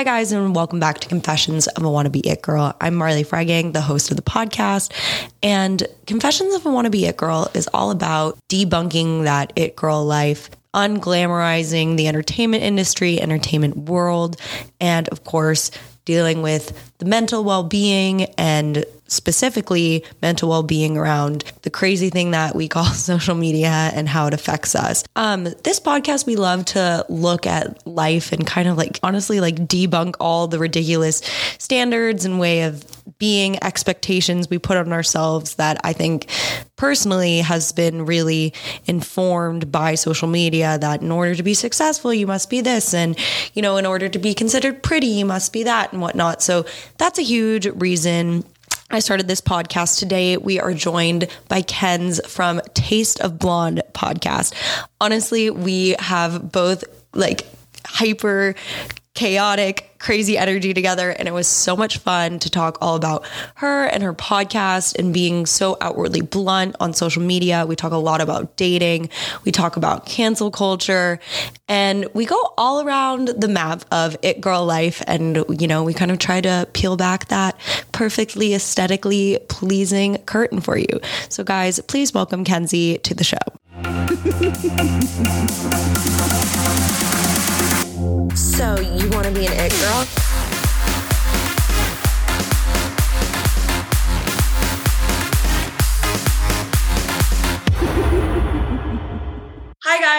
Hi, guys, and welcome back to Confessions of a Wannabe It Girl. I'm Marley Freygang, the host of the podcast. And Confessions of a Wannabe It Girl is all about debunking that it girl life, unglamorizing the entertainment industry, entertainment world, and of course, dealing with the mental well being and specifically mental well-being around the crazy thing that we call social media and how it affects us. Um, this podcast, we love to look at life and kind of like honestly like debunk all the ridiculous standards and way of being expectations we put on ourselves that I think personally has been really informed by social media that in order to be successful, you must be this. And, you know, in order to be considered pretty, you must be that and whatnot. So that's a huge reason I started this podcast today. We are joined by Kenz from Taste of Blonde podcast. Honestly, we have both like hyper chaotic, crazy energy together. And it was so much fun to talk all about her and her podcast and being so outwardly blunt on social media. We talk a lot about dating, we talk about cancel culture, and we go all around the map of it girl life. And, you know, we kind of try to peel back that perfectly aesthetically pleasing curtain for you. So, guys, please welcome Kenzie to the show. So, you want to be an it girl?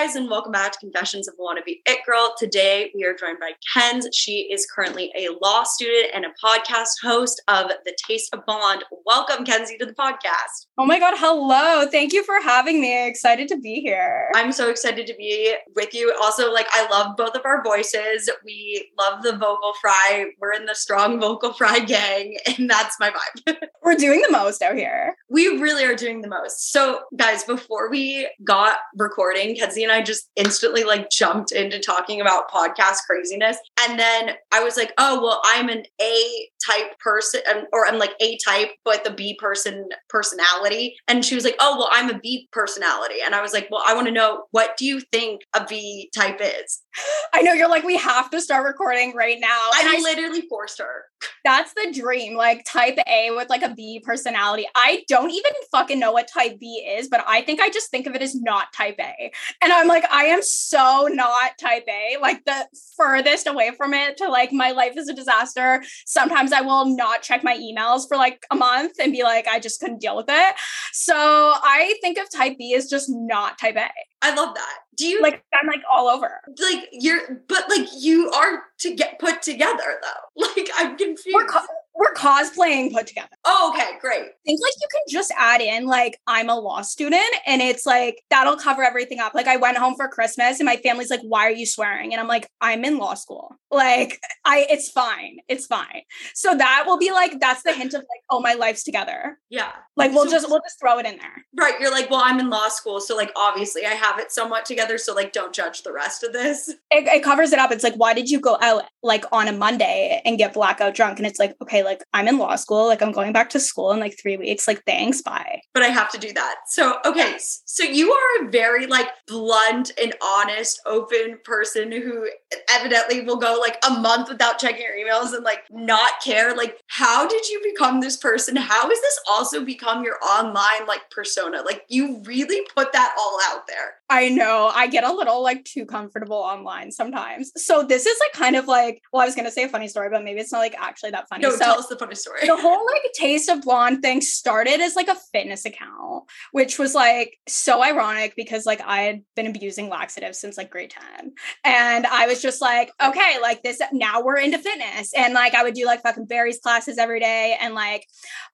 Guys, and welcome back to Confessions of a Wannabe It Girl. Today, we are joined by Kenz. She is currently a law student and a podcast host of The Taste of Blonde. Welcome, Kenzie, to the podcast. Oh my God, hello. Thank you for having me. Excited to be here. I'm so excited to be with you. Also, like, I love both of our voices. We love the vocal fry. We're in the strong vocal fry gang, and that's my vibe. We're doing the most out here. We really are doing the most. So, guys, before we got recording, Kenzie and I just instantly like jumped into talking about podcast craziness. And then I was like, oh, well, I'm an A type person, um, or I'm like A type, but the B person personality. And she was like, oh, well, I'm a B personality. And I was like, well, I want to know what do you think a B type is? I know you're like, we have to start recording right now. And I, I literally forced her. That's the dream, like type A with like a B personality. I don't even fucking know what type B is, but I think I just think of it as not type A. And I'm like, I am so not type A, like the furthest away from it to like my life is a disaster. Sometimes I will not check my emails for like a month and be like, I just couldn't deal with it. So I think of type B as just not type A. I love that. Do you like I'm like all over? Like you're but like you are to get put together though. Like I'm confused. We're, co- we're cosplaying put together. Oh, okay, great. I think like you can just add in like I'm a law student and it's like that'll cover everything up. Like I went home for Christmas and my family's like, why are you swearing? And I'm like, I'm in law school. Like I it's fine. It's fine. So that will be like that's the hint of like, oh, my life's together. Yeah. Like we'll so, just we'll just throw it in there. Right. You're like, well, I'm in law school. So like obviously I have it somewhat together. So like don't judge the rest of this. It, it covers it up. It's like, why did you go out like on a Monday and get blackout drunk? And it's like, okay, like I'm in law school. Like I'm going back to school in like three weeks. Like thanks, bye. But I have to do that. So okay, so you are a very like blunt and honest, open person who evidently will go like a month without checking your emails and like not care. Like, how did you become this person? How has this also become your online like persona? Like you really put that all out there. I know. I get a little like too comfortable online sometimes. So this is like kind of like, well, I was gonna say a funny story, but maybe it's not like actually that funny. No, so tell us the funny story. the whole like taste of blonde thing started as like a fitness account, which was like so ironic because like I had been abusing laxatives since like grade 10. And I was just like, okay, like this now we're into fitness. And like I would do like fucking Barry's classes every day and like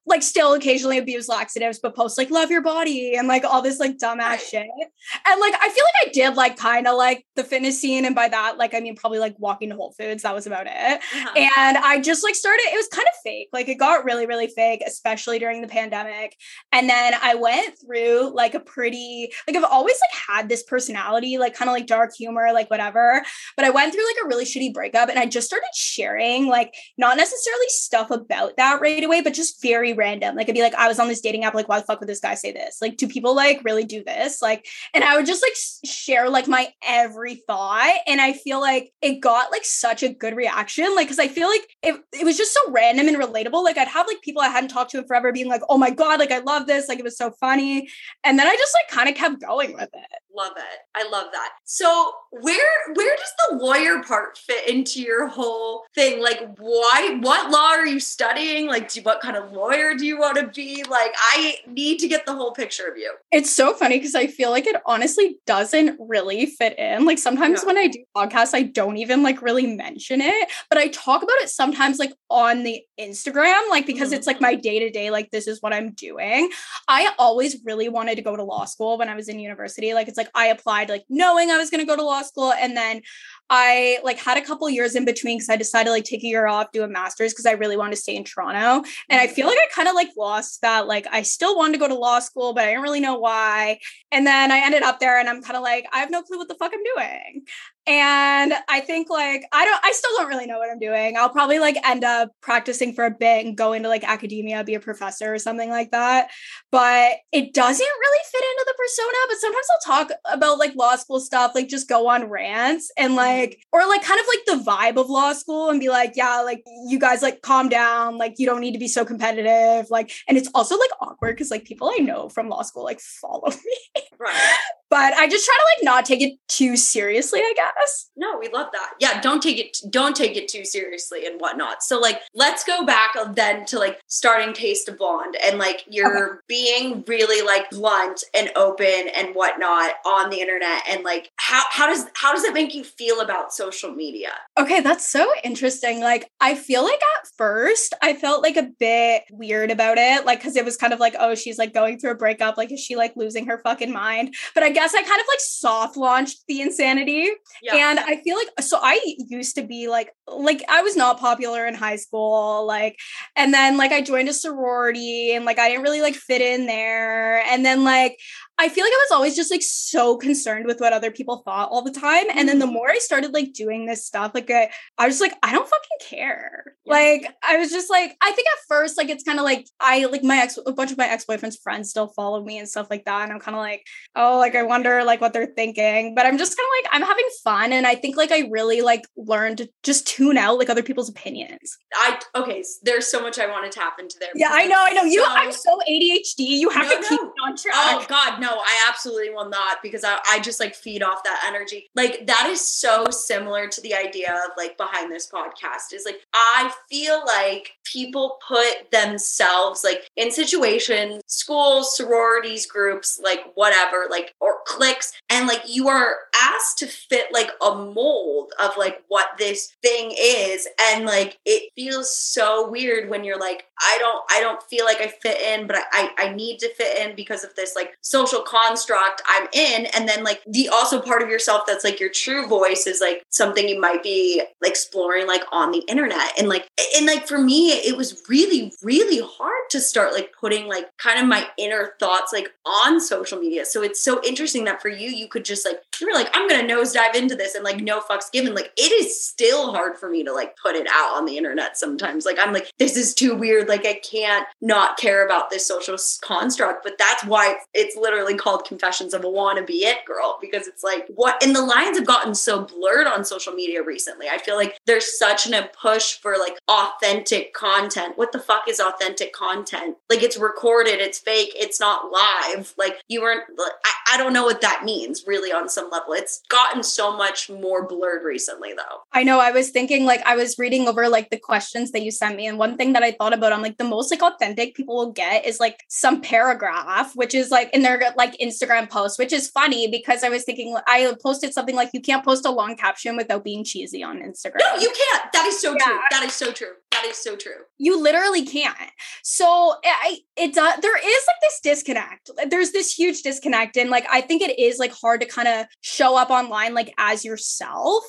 like still occasionally abuse laxatives, but post like love your body and like all this like dumbass shit. And like I feel like I did like kind of like the fitness scene. And by that, like I mean probably like walking to Whole Foods. That was about it. Uh-huh. And I just like started, it was kind of fake. Like it got really, really fake, especially during the pandemic. And then I went through like a pretty, like I've always like had this personality, like kind of like dark humor, like whatever. But I went through like a really shitty breakup and I just started sharing like not necessarily stuff about that right away, but just very random. Like I'd be like, I was on this dating app, like, why the fuck would this guy say this? Like, do people like really do this? Like, and I would just just like share like my every thought. And I feel like it got like such a good reaction. Like, cause I feel like it, it was just so random and relatable. Like I'd have like people I hadn't talked to in forever being like, oh my God, like I love this. Like it was so funny. And then I just like kind of kept going with it. Love it. I love that. So where where does the lawyer part fit into your whole thing? Like why what law are you studying? Like do, what kind of lawyer do you want to be? Like I need to get the whole picture of you. It's so funny because I feel like it honestly doesn't really fit in. Like sometimes when I do podcasts, I don't even like really mention it, but I talk about it sometimes like on the Instagram, like because mm-hmm. it's like my day to day, like this is what I'm doing. I always really wanted to go to law school when I was in university. Like it's like I applied like knowing I was going to go to law school and then I like had a couple years in between because I decided like take a year off, do a master's because I really wanted to stay in Toronto. And I mm-hmm. feel like I kind of like lost that. Like I still wanted to go to law school, but I didn't really know why. And then I ended up there and I'm kind of like, I have no clue what the fuck I'm doing. And I think like I don't I still don't really know what I'm doing. I'll probably like end up practicing for a bit and go into like academia, be a professor or something like that. But it doesn't really fit into the persona. But sometimes I'll talk about like law school stuff, like just go on rants and like or like kind of like the vibe of law school and be like, yeah, like you guys like calm down, like you don't need to be so competitive. Like, and it's also like awkward because like people I know from law school like follow me. Right but I just try to like not take it too seriously, I guess. No, we love that. Yeah, don't take it don't take it too seriously and whatnot. So like let's go back then to like starting Taste of Blonde and like you're okay. being really like blunt and open and whatnot on the internet and like how how does how does it make you feel about social media? Okay, that's so interesting. Like I feel like at first I felt like a bit weird about it, like because it was kind of like, oh, she's like going through a breakup, like is she like losing her fucking mind? But I guess I kind of like soft launched the insanity. Yeah. And I feel like so I used to be like like I was not popular in high school like and then like I joined a sorority and like I didn't really like fit in there and then like I feel like I was always just like so concerned with what other people thought all the time. And then the mm-hmm. more I started like doing this stuff, like I, I was like, I don't fucking care. Yeah. Like I was just like, I think at first, like it's kind of like I like my ex, a bunch of my ex boyfriend's friends still follow me and stuff like that. And I'm kind of like, oh, like I wonder like what they're thinking. But I'm just kind of like, I'm having fun. And I think like I really like learned to just tune out like other people's opinions. I okay, there's so much I want to tap into there. Yeah, I know, I know. You, so, I'm so ADHD. You have no, to keep no. on track. Oh God, no no, I absolutely will not because I, I just like feed off that energy. Like that is so similar to the idea of like behind this podcast is like I feel like people put themselves like in situations, schools, sororities, groups, like whatever, like or cliques, and like you are asked to fit like a mold of like what this thing is. And like it feels so weird when you're like, I don't I don't feel like I fit in, but I, I, I need to fit in because of this like social construct I'm in. And then like the also part of yourself that's like your true voice is like something you might be exploring like on the internet. And like and like for me, it was really, really hard to start like putting like kind of my inner thoughts like on social media. So it's so interesting that for you, you could just like you were like, I'm gonna nosedive into this and like no fucks given. Like it is still hard for me to like put it out on the internet sometimes. Like I'm like, this is too weird. Like I can't not care about this social construct. But that's why it's literally called Confessions of a Wannabe It Girl because it's like what and the lines have gotten so blurred on social media recently. I feel like there's such an, a push for like authentic content. What the fuck is authentic content? Like it's recorded, it's fake, it's not live. Like you weren't. I, I don't know what that means really on some level. It's gotten so much more blurred recently though. I know. I was thinking like I was reading over like the questions that you sent me, and one thing that I thought about, I'm like the most like authentic people will get is like some paragraph, which is like in their like Instagram post, which is funny because I was thinking I posted something like you can't post a long caption without being cheesy on Instagram. No, you can't. That is so yeah. true. That is so true. That is so true. You literally can't. So I it does there is like this disconnect. There's this huge disconnect. And like I think it is like hard to kind of show up online like as yourself.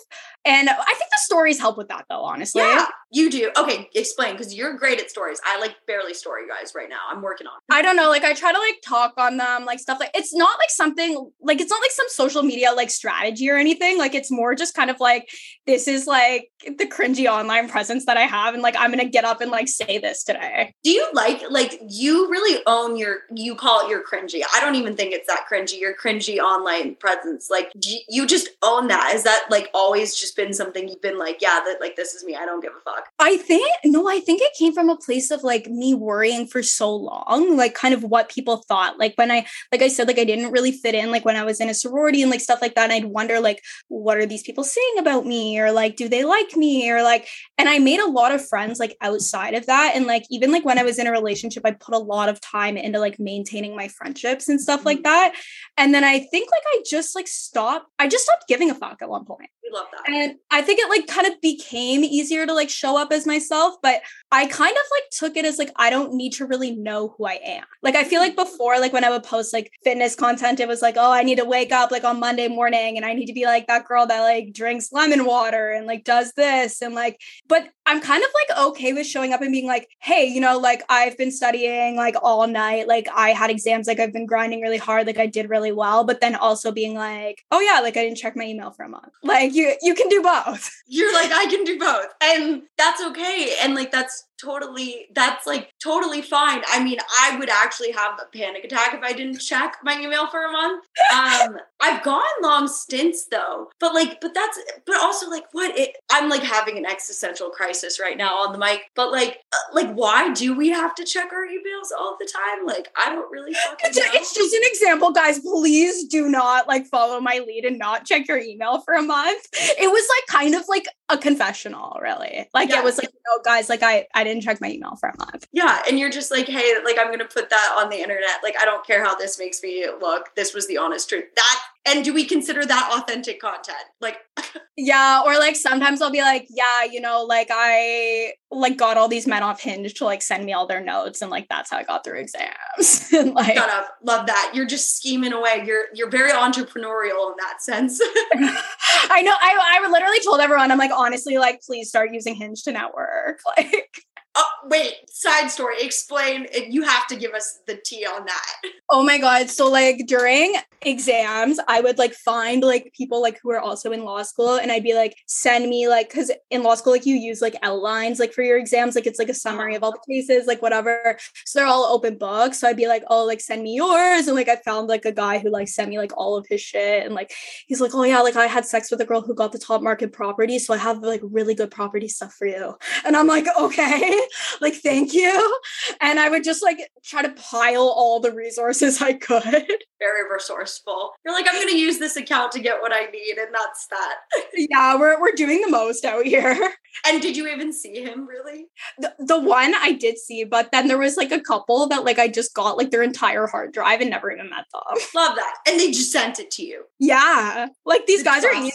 And I think the stories help with that though, honestly. Yeah, you do. Okay, explain because you're great at stories. I like barely story guys right now. I'm working on. it. I don't know, like I try to like talk on them, like stuff like it's not like something like it's not like some social media like strategy or anything. Like it's more just kind of like this is like the cringy online presence that I have, and like I'm gonna get up and like say this today. Do you like like you really own your you call it your cringy? I don't even think it's that cringy. Your cringy online presence, like you just own that. Is that like always just been something you've been like, yeah, that like this is me. I don't give a fuck. I think no, I think it came from a place of like me worrying for so long, like kind of what people thought. Like when I, like I said, like I didn't really fit in, like when I was in a sorority and like stuff like that. And I'd wonder, like, what are these people saying about me? Or like, do they like me? Or like, and I made a lot of friends like outside of that. And like, even like when I was in a relationship, I put a lot of time into like maintaining my friendships and stuff like mm. that. And then I think like I just like stopped, I just stopped giving a fuck at one point. We love that. And I think it like kind of became easier to like show up as myself, but I kind of like took it as like I don't need to really know who I am. Like I feel like mm-hmm. before, like when I would post like fitness content, it was like, oh, I need to wake up like on Monday morning and I need to be like that girl that like drinks lemon water and like does this and like, but I'm kind of like okay with showing up and being like, hey, you know, like I've been studying like all night, like I had exams, like I've been grinding really hard, like I did really well, but then also being like, oh yeah, like I didn't check my email for a month. Like you you can do both. You're like, I can do both. And that's okay. And like that's totally that's like totally fine. I mean, I would actually have a panic attack if I didn't check my email for a month. Um I've gone long stints though. But like but that's but also like what it I'm like having an existential crisis right now on the mic. But like uh, like why do we have to check our emails all the time? Like I don't really fucking It's, know. it's just an example, guys. Please do not like follow my lead and not check your email for a month. It was like kind of like a confessional, really. Like Yeah. it was like, no, guys, like I I didn't check my email for a month. Yeah, and you're just like, hey, like I'm gonna put that on the internet. Like I don't care how this makes me look. This was the honest truth. That and do we consider that authentic content? Like Yeah, or like sometimes I'll be like, yeah, you know, like I like got all these men off Hinge to like send me all their notes, and like that's how I got through exams. and like, shut up. Love that. You're just scheming away. You're you're very entrepreneurial in that sense. I know. I I literally told everyone, I'm like, honestly, like, please start using Hinge to network. Like, oh wait, side story. Explain you have to give us the tea on that. oh my god. So like during exams, I would like find like people like who are also in law school, and I'd be like, send me like, because in law school, like you use like outlines like for your exams, like it's like a summary of all the cases, like whatever. So they're all open books. So I'd be like, oh, like send me yours, and like I found like a guy who like sent me like all of his shit, and like he's like, oh yeah, like I had sex with a girl who got the top market property, so I have like really good property stuff for you. And I'm like, okay, like thank you. And I would just like try to pile all the resources I could. Very resourceful. You're like, I'm gonna use this account to get what I need, and that's that. yeah, we're we're doing the most out here. And did you even see him really? The, the one I did see, but then there was like a couple that like I just got like their entire hard drive and never even met them. Love that. And they just sent it to you. Yeah, like these guys are easy.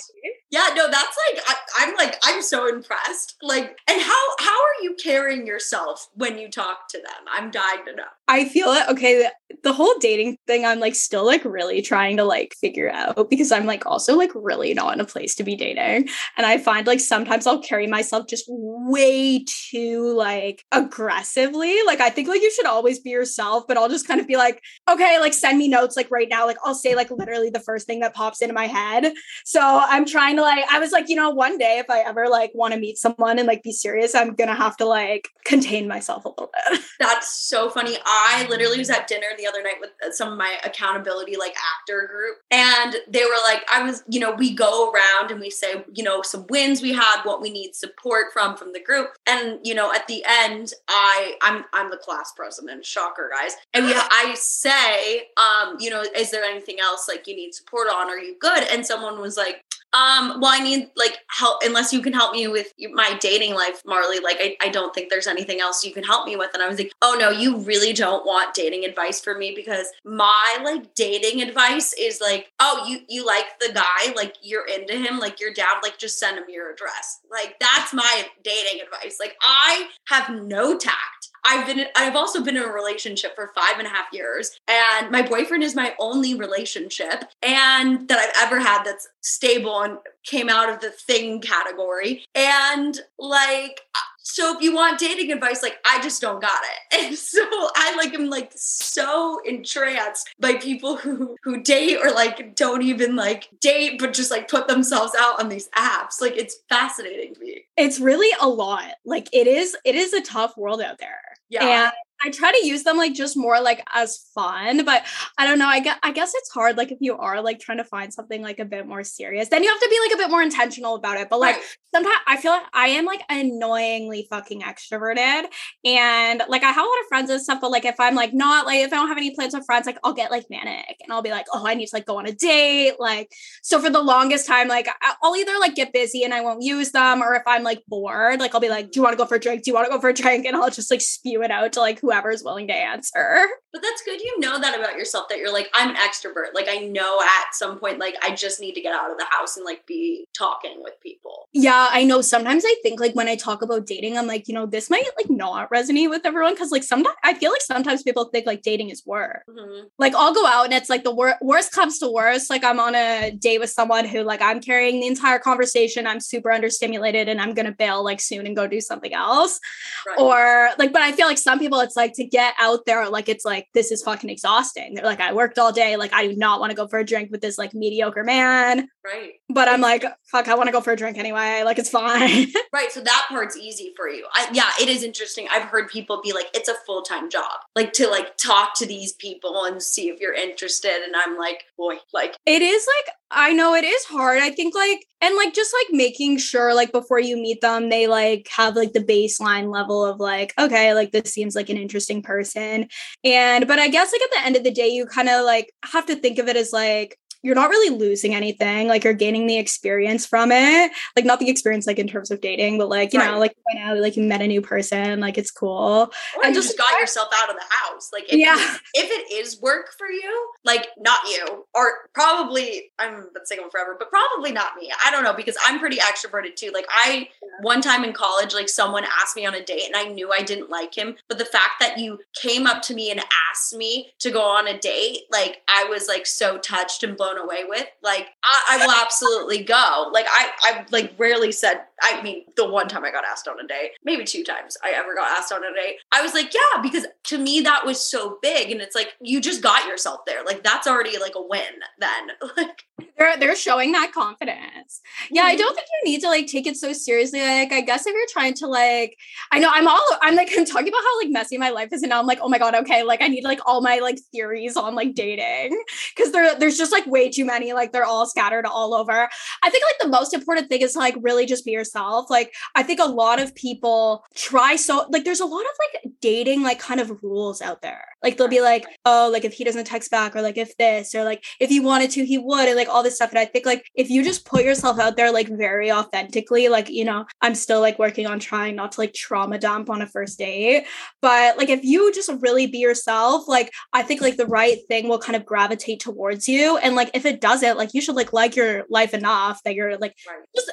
Yeah, no, that's like I, I'm like I'm so impressed. Like, and how how are you carrying yourself when you talk to them? I'm dying to know. I feel it. Okay, the, the whole dating thing, I'm like still like really trying to like figure out because I'm like also like really not in a place to be dating. And I find like sometimes I'll carry myself just way too like aggressively. Like I think like you should always be yourself, but I'll just kind of be like, okay, like send me notes like right now. Like I'll say like literally the first thing that pops into my head. So I'm trying to like, I was like, you know, one day if I ever like want to meet someone and like be serious, I'm gonna have to like contain myself a little bit. That's so funny. Literally was at dinner the other night with uh, some of my accountability like actor group and they were like I was, you know, we go around and we say, you know, some wins we had, what we need support from from the group. And you know, at the end, I I'm I'm the class president, shocker guys. And we I say, um, you know, is there anything else like you need support on? Are you good? And someone was like, um, well, I need like help unless you can help me with my dating life, Marley. Like, I, I don't think there's anything else you can help me with. And I was like, oh no, you really don't want dating advice for me because my like dating advice is like, oh, you you like the guy, like you're into him, like you're down, like just send him your address. Like that's my dating advice. Like I have no tact. I've been I've also been in a relationship for five and a half years, and my boyfriend is my only relationship and that I've ever had that's stable and came out of the thing category. And like so if you want dating advice, like I just don't got it. And so I like am like so entranced by people who who date or like don't even like date, but just like put themselves out on these apps. Like it's fascinating to me. It's really a lot. Like it is, it is a tough world out there. Yeah. And I try to use them like just more like as fun, but I don't know. I guess I guess it's hard. Like if you are like trying to find something like a bit more serious, then you have to be like a bit more intentional about it. But like Right. sometimes I feel like I am like annoyingly fucking extroverted, and like I have a lot of friends and stuff. But like if I'm like not like if I don't have any plans with friends, like I'll get like manic and I'll be like, oh, I need to like go on a date. Like so for the longest time, like I'll either like get busy and I won't use them, or if I'm like bored, like I'll be like, do you want to go for a drink? Do you want to go for a drink? And I'll just like spew it out to like whoever's willing to answer. But that's good. You know that about yourself that you're like, I'm an extrovert. Like I know at some point, like I just need to get out of the house and like be talking with people. Yeah, I know. Sometimes I think like when I talk about dating, I'm like, you know, this might like not resonate with everyone because like sometimes I feel like sometimes people think like dating is work. Mhm. Like I'll go out and it's like the wor- worst comes to worst. Like I'm on a date with someone who like I'm carrying the entire conversation. I'm super understimulated and I'm gonna bail like soon and go do something else. Right. Or like, but I feel like some people it's like to get out there, like it's like this is fucking exhausting. They're like, I worked all day. Like I do not want to go for a drink with this like mediocre man. right. But I'm like, fuck, I want to go for a drink anyway. Like it's fine. Right. So that part's easy for you. I, yeah, it is interesting. I've heard people be like, it's a full time job, like to like talk to these people and see if you're interested. And I'm like, boy, like, It is like I know it is hard. I think like and like just like making sure like before you meet them they like have like the baseline level of like okay, like this seems like an interesting person. And but I guess like at the end of the day you kind of like have to think of it as like you're not really losing anything. Like you're gaining the experience from it. Like not the experience like in terms of dating, but like, you Right. know, like right now, like you met a new person, like it's cool. or And just- just got yourself out of the house. Like, if, Yeah. if it is work for you, like not you, or probably I'm been single forever, but probably not me. I don't know because I'm pretty extroverted too. Like I one time in college, like someone asked me on a date and I knew I didn't like him, but the fact that you came up to me and asked me to go on a date, like I was like so touched and blown away with. Like I, I will absolutely go. Like I I like rarely said. I mean, the one time I got asked on a date, maybe two times I ever got asked on a date, I was like, yeah, because to me that was so big, and it's like you just got yourself there. Like that's already like a win. Then like They're they're showing that confidence. Yeah, I mm-hmm. don't think you need to like take it so seriously. Like, I guess if you're trying to like, I know I'm all I'm like I'm talking about how like messy my life is, and now I'm like, oh my god, okay, like I need like all my like theories on like dating because there there's just like way too many. Like they're all scattered all over. I think like the most important thing is to like really just be yourself. Like I think a lot of people try so like there's a lot of like dating like kind of rules out there. Like they'll be like, oh, like if he doesn't text back, or like if this, or like if he wanted to, he would, and like all this stuff. And I think like if you just put yourself out there like very authentically, like you know, I'm still like working on trying not to like trauma dump on a first date. But like if you just really be yourself, like I think like the right thing will kind of gravitate towards you. And like if it doesn't, like you should like like your life enough that you're like right. just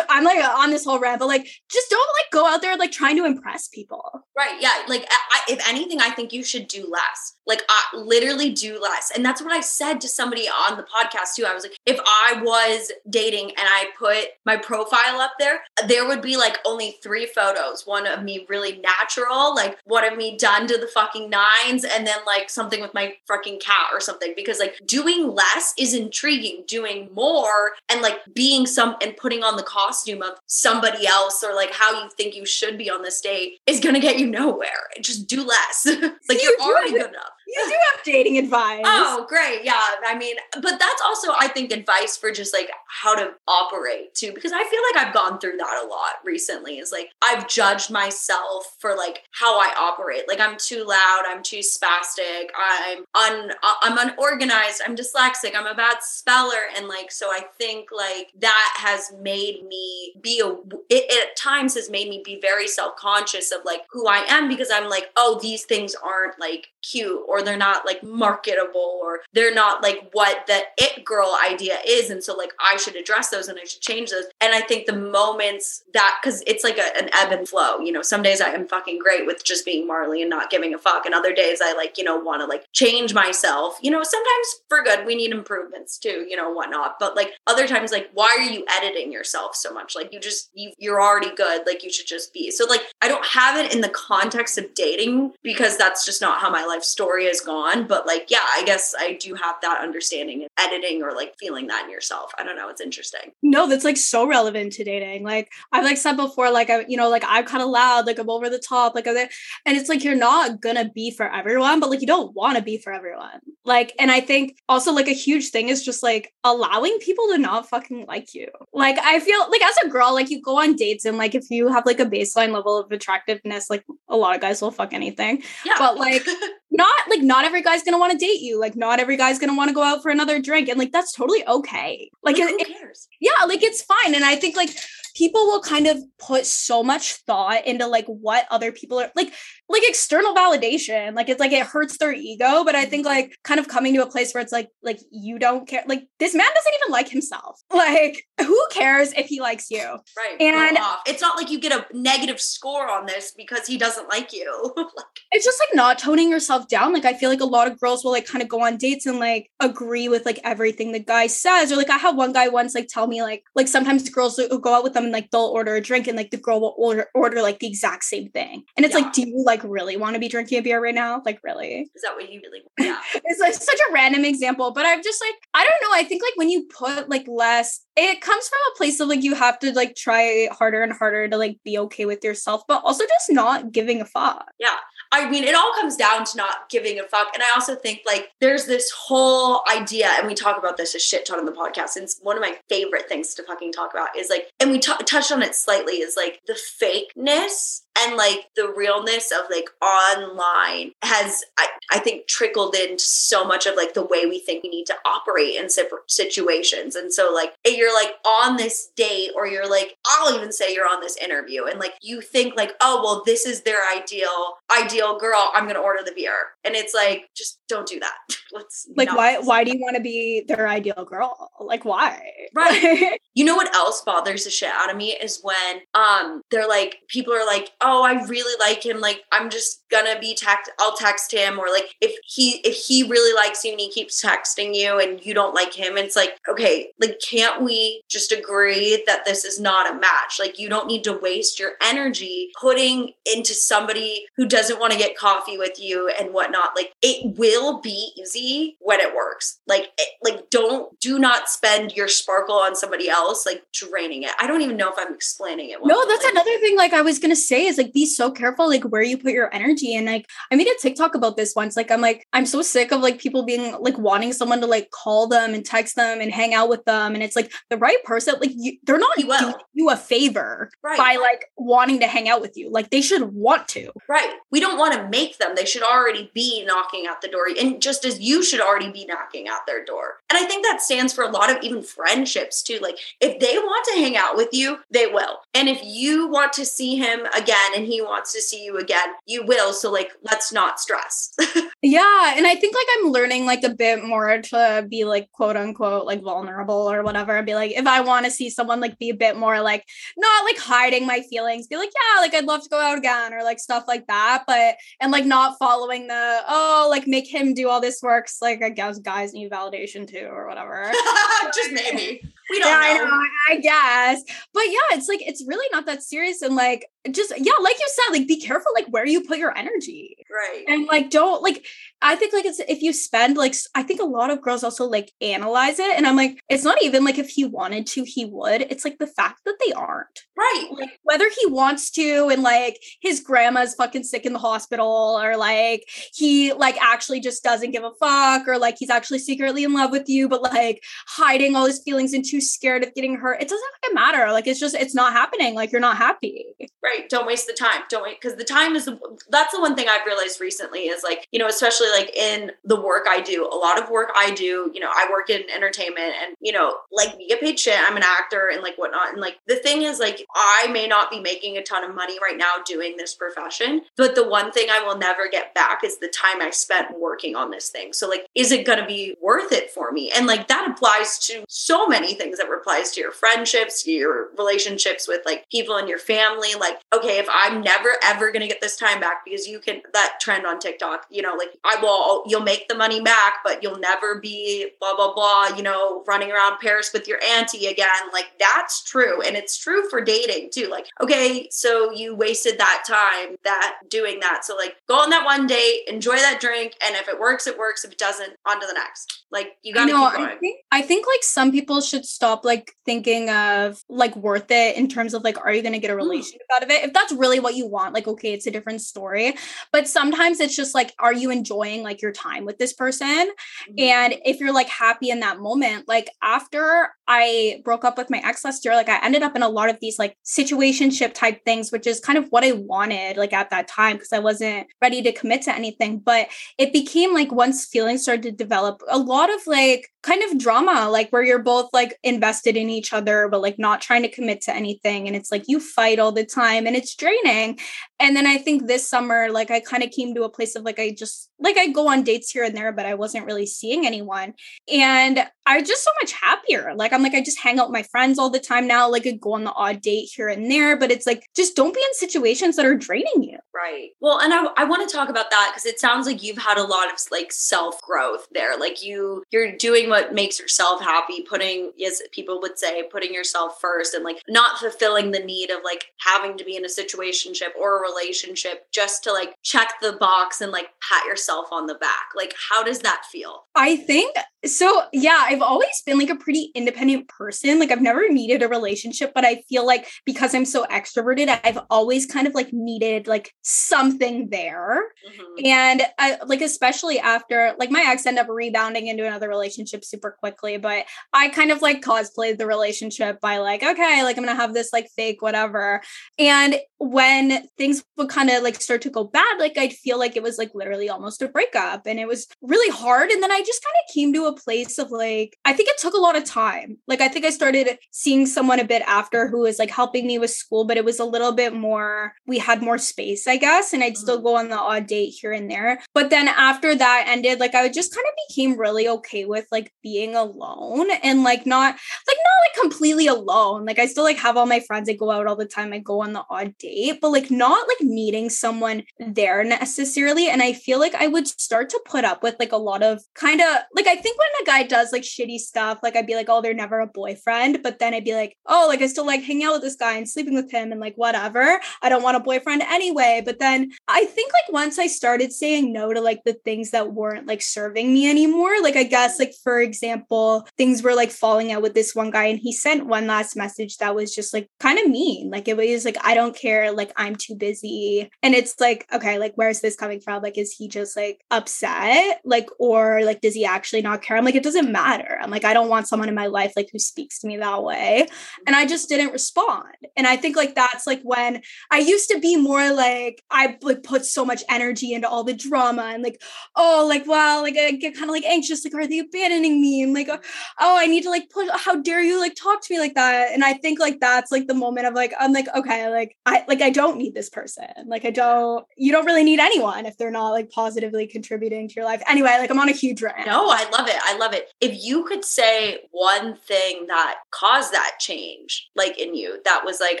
I'm like on this whole rant, but like just don't like go out there like trying to impress people. Right. Yeah. Like, I, if anything, I think you should do less. Like, I literally do less. And that's what I said to somebody on the podcast, too. I was like, if I was dating and I put my profile up there, there would be like only three photos one of me really natural, like one of me done to the fucking nines, and then like something with my fucking cat or something. Because like doing less is intriguing, doing more and like being some and putting on the costume of somebody else or like how you think you should be on this date is gonna get you nowhere. Just do less. like You you're already good enough. You do have dating advice. Oh, great. Yeah. I mean, but that's also, I think, advice for just like how to operate too, because I feel like I've gone through that a lot recently. Is like I've judged myself for like how I operate. Like I'm too loud, I'm too spastic, I'm un I'm unorganized, I'm dyslexic, I'm a bad speller. And like, so I think like that has made me be a, it, it at times has made me be very self conscious of like who I am because I'm like, oh, these things aren't like cute or or they're not like marketable or they're not like what the it girl idea is. And so like i should address those and i should change those. And i think the moments that because it's like a, an ebb and flow you know some days i am fucking great with just being marley and not giving a fuck. And other days i like you know want to like change myself. You know sometimes for good we need improvements too you know whatnot. But like other times like why are you editing yourself so much? Like you just you, you're already good. Like you should just be. So like i don't have it in the context of dating because that's just not how my life story has gone but like yeah i guess i do have that understanding and editing or like feeling that in yourself. I don't know it's interesting. No that's like so relevant to dating. Like i've like said before like i you know like i'm kind of loud like i'm over the top like I'm and it's like you're not gonna be for everyone but like you don't want to be for everyone. Like and i think also like a huge thing is just like allowing people to not fucking like you. Like i feel like as a girl like you go on dates and like if you have like a baseline level of attractiveness like a lot of guys will fuck anything. Yeah. but like not like not every guy's gonna want to date you. Like not every guy's gonna want to go out for another drink. And like that's totally okay. Like, like it, who cares? Yeah like it's fine. And i think like people will kind of put so much thought into like what other people are like like external validation like it's like it hurts their ego but i think like kind of coming to a place where it's like like you don't care like this man doesn't even like himself. Like who cares if he likes you? Right and it's not like you get a negative score on this because he doesn't like you. Like, it's just like not toning yourself down. Like i feel like a lot of girls will like kind of go on dates and like agree with like everything the guy says. Or like i had one guy once like tell me like like sometimes girls will go out with them and like they'll order a drink and like the girl will order order like the exact same thing. And it's yeah. like do you like like really want to be drinking a beer right now? Like really? Is that what you really Yeah. it's like such a random example, but I'm just like, I don't know. I think like when you put like less, it comes from a place of like you have to like try harder and harder to like be okay with yourself, but also just not giving a fuck. Yeah. I mean, it all comes down to not giving a fuck. And I also think like there's this whole idea, and we talk about this a shit ton on the podcast. And it's one of my favorite things to fucking talk about is like, and we t- touched on it slightly, is like the fakeness and like the realness of like online has I, I think trickled into so much of like the way we think we need to operate in situations. And so like you're like on this date or you're like i'll even say you're on this interview and like you think like oh well this is their ideal ideal girl. I'm gonna order the beer. And it's like just don't do that. Let's like why why do you want to be their ideal girl? Like why? Right. You know what else bothers the shit out of me is when um they're like people are like oh Oh, i really like him. Like i'm just gonna be text i'll text him or like if he if he really likes you and he keeps texting you and you don't like him it's like okay like can't we just agree that this is not a match? Like you don't need to waste your energy putting into somebody who doesn't want to get coffee with you and whatnot. Like it will be easy when it works. Like it, like don't do not spend your sparkle on somebody else like draining it. I don't even know if i'm explaining it well. No that's like, another thing like i was gonna say is like be so careful like where you put your energy and like i made a tiktok about this once like i'm like i'm so sick of like people being like wanting someone to like call them and text them and hang out with them and it's like the right person like you, they're not doing you a favor right. by like wanting to hang out with you like they should want to. Right. We don't want to make them they should already be knocking at the door and just as you should already be knocking at their door. And i think that stands for a lot of even friendships too like if they want to hang out with you they will. And if you want to see him again and he wants to see you again you will so like let's not stress. Yeah and i think like i'm learning like a bit more to be like quote unquote like vulnerable or whatever And be like if i want to see someone like be a bit more like not like hiding my feelings be like yeah like i'd love to go out again or like stuff like that but and like not following the oh like make him do all this works like i guess guys need validation too or whatever. Just maybe we don't yeah, know. I know i guess but yeah it's like it's really not that serious and like just yeah like you said like be careful like where you put your energy right. And like don't like i think like it's if you spend like i think a lot of girls also like analyze it and i'm like it's not even like if he wanted to he would. It's like the fact that they aren't. Right. Like whether he wants to and like his grandma's fucking sick in the hospital or like he like actually just doesn't give a fuck or like he's actually secretly in love with you but like hiding all his feelings and too scared of getting hurt it doesn't fucking matter. Like it's just it's not happening. Like you're not happy. Right. Don't waste the time. Don't wait because the time is the, that's the one thing i've realized realized recently is like, you know, especially like in the work I do, a lot of work I do, you know, I work in entertainment and, you know, like get paid shit. I'm an actor and like whatnot. And like the thing is, like, I may not be making a ton of money right now doing this profession, but the one thing I will never get back is the time I spent working on this thing. So, like, is it going to be worth it for me? And like that applies to so many things that applies to your friendships, your relationships with like people in your family. Like, okay, if I'm never ever going to get this time back because you can, that trend on TikTok, you know, like I will, you'll make the money back, but you'll never be blah, blah, blah, you know, running around Paris with your auntie again. Like that's true. And it's true for dating too. Like, okay, so you wasted that time that doing that. So like go on that one date, enjoy that drink. And if it works, it works. If it doesn't, on to the next. Like you gotta going. I think, I think like some people should stop like thinking of like worth it in terms of like, are you going to get a Mm. relationship out of it? If that's really what you want, like, okay, it's a different story. But sometimes it's just like, are you enjoying like your time with this person? Mm-hmm. And if you're like happy in that moment, like after I broke up with my ex last year, like I ended up in a lot of these like situationship type things, which is kind of what I wanted like at that time because I wasn't ready to commit to anything. But it became like once feelings started to develop, a lot of like kind of drama, like where you're both like invested in each other, but like not trying to commit to anything. And it's like you fight all the time and it's draining. And then I think this summer, like I kind of came to a place of like I just like I go on dates here and there, but I wasn't really seeing anyone. And I'm just so much happier. Like I'm like, I just hang out with my friends all the time now. Like I go on the odd date here and there, but it's like just don't be in situations that are draining you. Right. Well, and I, I want to talk about that because it sounds like you've had a lot of like self growth there. Like you you're doing what makes yourself happy, putting as people would say, putting yourself first, and like not fulfilling the need of like having to be in a situationship or a relationship just to like check the box and like pat yourself on the back. Like, how does that feel? I think so. Yeah, I've always been like a pretty independent person. Like, I've never needed a relationship, but I feel like because I'm so extroverted, I've always kind of like needed like something there. Mhm. And I like, especially after like my ex ended up rebounding into another relationship super quickly, but I kind of like cosplayed the relationship by like, okay, like I'm gonna have this like fake whatever. And when things would kind of like start to go bad, like I'd feel like it was like literally almost a breakup and it was really hard. And then I just kind of came to a place of like, I think it took a lot of time. Like I think I started seeing someone a bit after who was like helping me with school, but it was a little bit more, we had more space, I guess. And I'd still mm-hmm. go on the odd date here and there. But then after that ended, like I just kind of became really okay with like being alone and like not like not like completely alone. Like I still like have all my friends. I go out all the time. I go on the odd date, but like not like needing someone there necessarily. And I feel like I would start to put up with like a lot of kind of like I think when a guy does like shitty stuff, like I'd be like, oh, they're never a boyfriend. But then I'd be like, oh, like I still like hanging out with this guy and sleeping with him and like whatever. I don't want a boyfriend anyway. But then I think like once I started saying no to like the things that weren't like serving me anymore, like I guess like for example, things were like falling out with this one guy and he sent one last message that was just like kind of mean. Like it was like, I don't care, like I'm too busy. And it's like, okay, like where's this coming from? Like, is he just like upset? Like, or like does he actually not care? I'm like, it doesn't matter. I'm like, I don't want someone in my life like who speaks to me that way. And I just didn't respond. And I think like that's like when I used to be more like I like put so much energy into all the drama and like, oh, like wow, like I get kind of like anxious, like are they abandoning me? And like, uh, oh, I need to like push. How dare you like talk to me like that? And I think like that's like the moment of like I'm like okay, like I like I don't need this person. Like I don't. You don't really need anyone if they're not like positively contributing to your life. Anyway, like I'm on a huge rant. No, I love it. I love it. If you could say one thing that caused that change, like in you, that was like,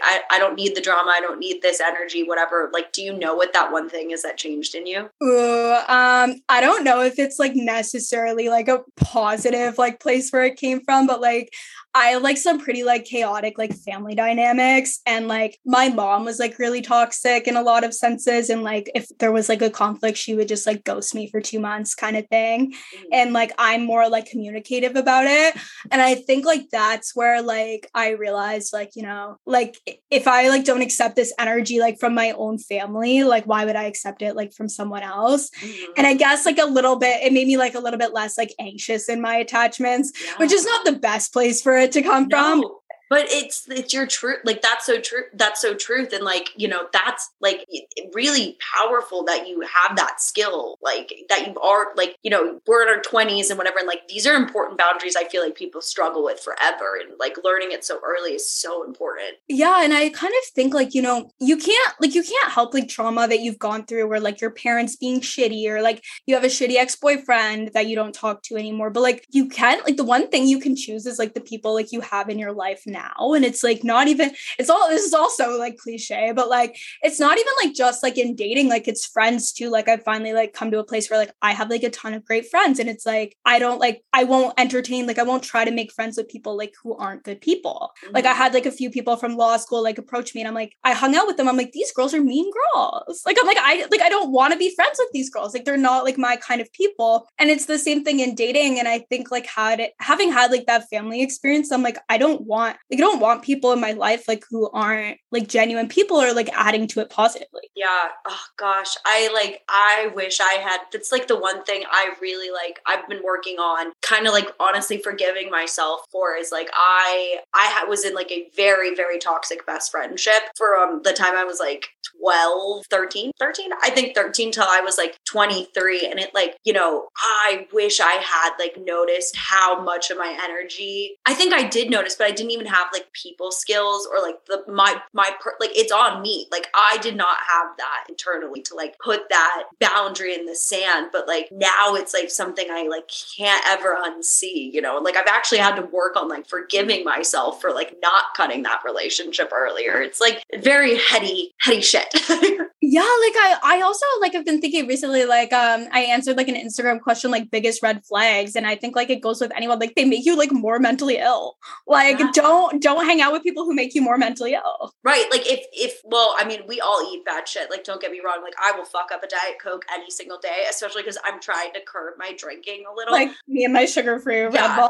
I, I don't need the drama, I don't need this energy, whatever. Like, do you know what that one thing is that changed in you? Ooh, um, I don't know if it's like necessarily like a positive like place where it came from, but like I have like some pretty like chaotic like family dynamics and like my mom was like really toxic in a lot of senses and like if there was like a conflict she would just like ghost me for 2 months kind of thing Mm-hmm. and like I'm more like communicative about it and I think like that's where like I realized like you know like if I like don't accept this energy like from my own family like why would I accept it like from someone else Mhm. and I guess like a little bit, it made me like a little bit less like anxious in my attachments, which is not the best place for it to come from. But it's it's your truth like that's so true that's so truth and like you know that's like really powerful that you have that skill like that you are like you know we're in our 20s and whatever and like these are important boundaries i feel like people struggle with forever and like learning it so early is so important. Yeah and i kind of think like you know you can't like you can't help like trauma that you've gone through where like your parents being shitty or like you have a shitty ex-boyfriend that you don't talk to anymore but like you can like the one thing you can choose is like the people like you have in your life now and it's like not even it's all this is also like cliche but like it's not even like just like in dating like it's friends too like i finally like come to a place where like i have like a ton of great friends and it's like i don't like i won't entertain like i won't try to make friends with people like who aren't good people mm-hmm. like i had like a few people from law school like approach me and i'm like i hung out with them i'm like these girls are mean girls like i'm like i like i don't want to be friends with these girls like they're not like my kind of people and it's the same thing in dating and i think like had it having had like that family experience i'm like i don't want like i don't want people in my life like who aren't like genuine people or like adding to it positively. Yeah. Oh gosh. I like i wish i had that's like the one thing i really like i've been working on kind of like honestly forgiving myself for is like i i was in like a very very toxic best friendship from the time i was like 12 13 13 i think 13 till i was like 23 and it like you know i wish i had like noticed how much of my energy i think i did notice but i didn't even have like people skills or like the my my per, like it's on me. Like i did not have that internally to like put that boundary in the sand but like now it's like something i like can't ever unsee you know? Like i've actually had to work on like forgiving myself for like not cutting that relationship earlier. It's like very heady heady shit. Yeah like i i also like i've been thinking recently like um i answered like an instagram question like biggest red flags and i think like it goes with anyone like they make you like more mentally ill. Like yeah. don't don't hang out with people who make you more mentally ill. Right. Like if if well i mean we all eat bad shit. Like don't get me wrong. Like i will fuck up a diet coke any single day especially because i'm trying to curb my drinking a little. Like me and my sugar free yeah.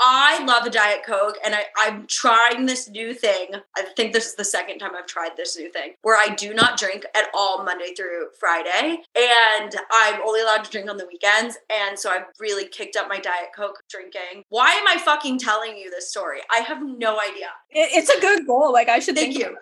i love a diet coke and i i'm trying this new thing. I think this is the second time i've tried this new thing where i do not drink at all monday through friday and i'm only allowed to drink on the weekends and so i've really kicked up my diet coke drinking. Why am i fucking telling you this story? I have no idea. It's a good goal. Like i should thank you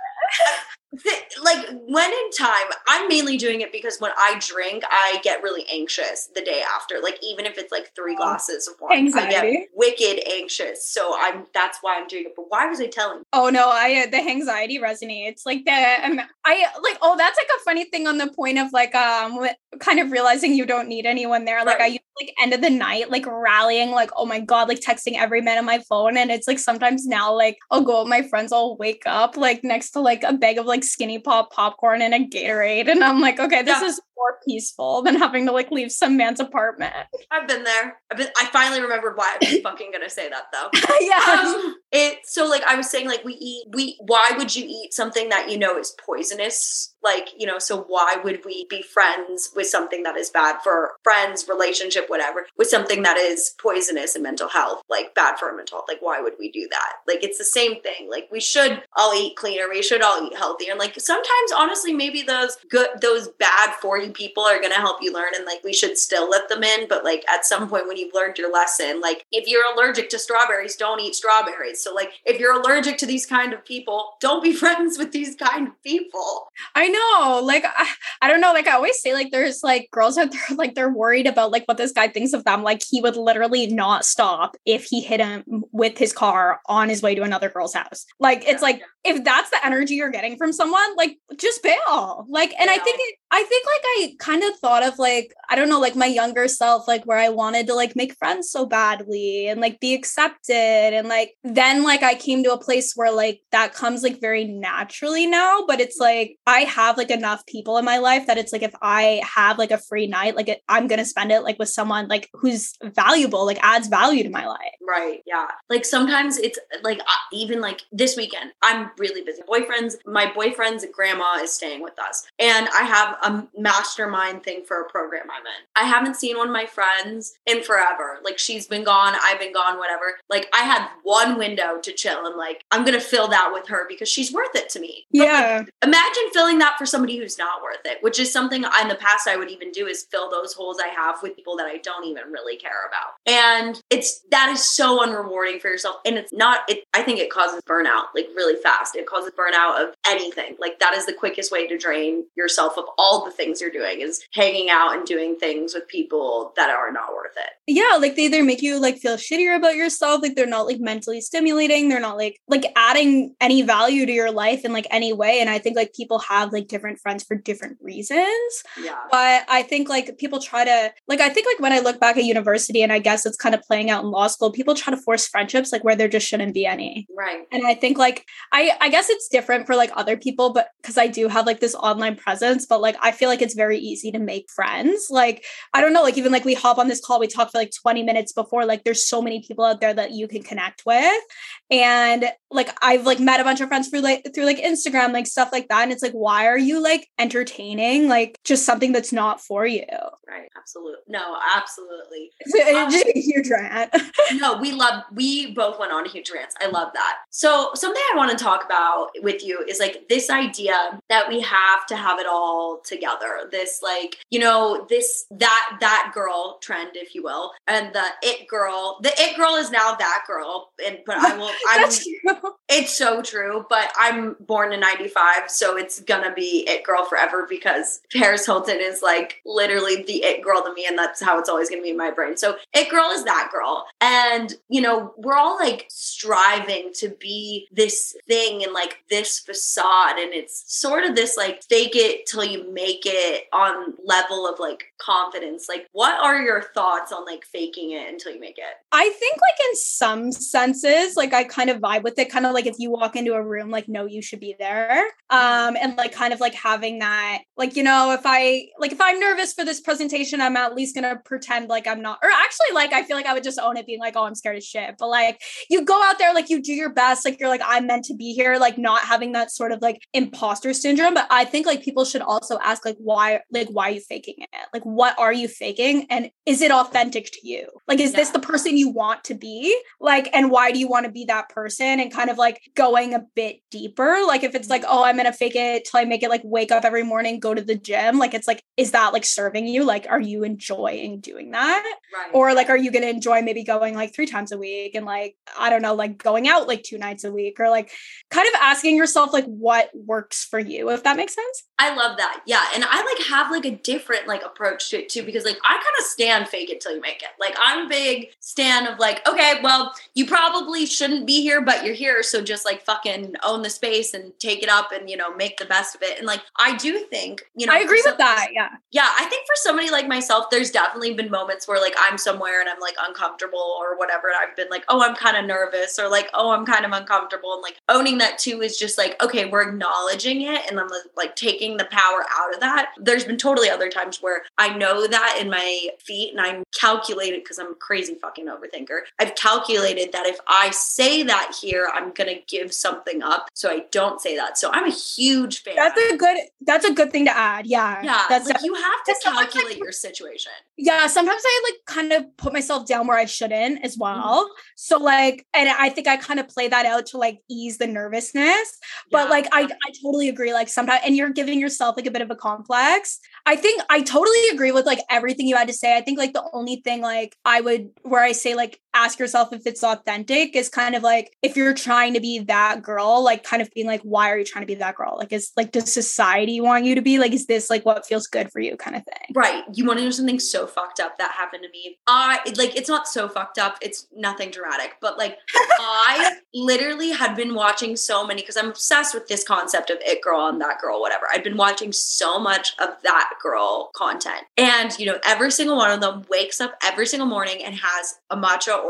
like when in time i'm mainly doing it because when i drink i get really anxious the day after like even if it's like three glasses of wine anxiety. i get wicked anxious. So i'm that's why i'm doing it. But why was i telling oh no i uh, the anxiety resonates. Like the um, i like oh that's like a funny thing on the point of like um kind of realizing you don't need anyone there. Like right. i like end of the night like rallying like oh my god like texting every man on my phone. And it's like sometimes now like i'll go my friends i'll wake up like next to like a bag of like skinny pop popcorn and a Gatorade. And I'm like, okay, this yeah. is more peaceful than having to like leave some man's apartment. I've been there. I've been I finally remembered why I was fucking gonna say that though. yeah. Um, it so like I was saying, like we eat we why would you eat something that you know is poisonous? Like, you know, so why would we be friends with something that is bad for friends, relationship, whatever, with something that is poisonous and mental health, like bad for mental health? Like, why would we do that? Like it's the same thing. Like we should all eat cleaner, we should all eat healthier. And like sometimes honestly, maybe those good those bad for you people are going to help you learn and like we should still let them in but like at some point when you've learned your lesson like if you're allergic to strawberries don't eat strawberries so like if you're allergic to these kind of people don't be friends with these kind of people i know like I, I don't know like i always say like there's like girls out there like they're worried about like what this guy thinks of them like he would literally not stop if he hit him with his car on his way to another girl's house like it's yeah, like yeah. if that's the energy you're getting from someone like just bail like and yeah. i think it i think like i kind kind of thought of like I don't know, like my younger self, like where I wanted to like make friends so badly and like be accepted. And like then like I came to a place where like that comes like very naturally now. But it's like I have like enough people in my life that it's like if I have like a free night, like it, I'm gonna spend it like with someone like who's valuable, like adds value to my life. Right. Yeah. Like sometimes it's like uh, even like this weekend, I'm really busy. Boyfriends, my boyfriend's grandma is staying with us. And I have a mastermind thing for a program I'm in. I haven't seen one of my friends in forever. Like she's been gone, I've been gone, whatever. Like I had one window to chill and like I'm gonna fill that with her because she's worth it to me. But, Yeah. like, imagine filling that for somebody who's not worth it, which is something in the past I would even do is fill those holes I have with people that I don't even really care about. And it's that is so unrewarding for yourself. And it's not it I think it causes burnout like really fast. It causes burnout of anything. Like that is the quickest way to drain yourself of all the things you're doing is hanging out and doing things with people that are not worth it. yeah like they either make you like feel shittier about yourself like they're not like mentally stimulating they're not like like adding any value to your life in like any way and i think like people have like different friends for different reasons Yeah. but i think like people try to like i think like when i look back at university and i guess it's kind of playing out in law school people try to force friendships like where there just shouldn't be any Right. and I think like I I guess it's different for like other people, but because I do have like this online presence, but like I feel like it's very easy to make friends. Like I don't know, like even like we hop on this call, we talk for like 20 minutes before, like there's so many people out there that you can connect with. And like I've like met a bunch of friends through like through like Instagram, like stuff like that. And it's like, why are you like entertaining like just something that's not for you? Right. Absolutely. No, absolutely. It's just um, a huge rant. no, we love we both went on a huge rants. I love that. So something I want to talk about with you is like this idea that we have to have it all together. This like, you know, this that that girl trend, if you will, and the it girl. The it girl is now that girl. And but I will I'm true. it's so true, but I'm born in 95, so it's gonna be it girl forever because Paris Hilton is like literally the it girl to me, and that's how it's always gonna be in my brain. So it girl is that girl. And you know, we're all like striving to be this thing and like this facade, and it's sort of this like fake it till you make it on level of like confidence. Like, what are your thoughts on like faking it until you make it? I think like in some senses, like I kind of vibe with it, kind of like if you walk into a room, like no, you should be there. Um, and like kind of like having that, like, you know, if I like if I'm nervous for this presentation, I'm at least gonna pretend like I'm not, or actually like I feel like I would just own it being like, oh, I'm scared as shit. But like you go out there, like you do your best, like you're like, I'm meant to be here, like not having that sort of like imposter syndrome. But I think like people should also ask like why, like, why are you faking it? Like, what are you faking? And is it authentic to you? Like, is this the person you want to be? Like, and why do you want to be that person? And kind of like going a bit deeper. Like, if it's like, mm-hmm. oh, I'm gonna fake it till I make it like wake up every morning, go to the gym. Like, it's like, is that like serving you? Like, are you enjoying doing that? Right. Or like, are you gonna enjoy maybe going like three times a week and like, I don't know, like going out like two nights a week or like kind of asking yourself like what works for you, if that makes sense? I love that. Yeah. And I like have like a different like approach to it too, because like I kind of stand fake it till you make it. Like I'm a big stan of like, okay, well, you probably shouldn't be here, but you're here. So just like fucking own the space and take it up and, you know, make the best of it. And like, I do think, you know, I agree for with that. Yeah. yeah, I think for somebody like myself, there's definitely been moments where like I'm somewhere and I'm like uncomfortable or whatever. And I've been like, oh, I'm kind of nervous or like, oh, I'm kind of uncomfortable. And like owning that too is just like, okay, we're acknowledging it and I'm like taking the power out of that. There's been totally other times where I know that in my feet and I'm calculated because I'm a crazy fucking overthinker. I've calculated that if I say that here, I'm going to give something up. So I don't say that. So I'm a huge fan. That's a good that's a good thing to add. Yeah. Yeah, That's like you have to that's sometimes, like, calculate your situation. yeah sometimes i like kind of put myself down where i shouldn't as well Mm-hmm. so like and i think i kind of play that out to like ease the nervousness but Yeah. like i i totally agree like sometimes and you're giving yourself like a bit of a complex i think i totally agree with like everything you had to say. I think like the only thing like i would where i say like ask yourself if it's authentic is kind of like if you're trying to be that girl like kind of being like why are you trying to be that girl like is like does society want you to be like is this like what feels good for you kind of thing Right. You want to know something so fucked up that happened to me? I like it's not so fucked up. It's nothing dramatic, but like I literally had been watching so many because I'm obsessed with this concept of it girl and that girl, whatever. I've been watching so much of that girl content. And you know, every single one of them wakes up every single morning and has a matcha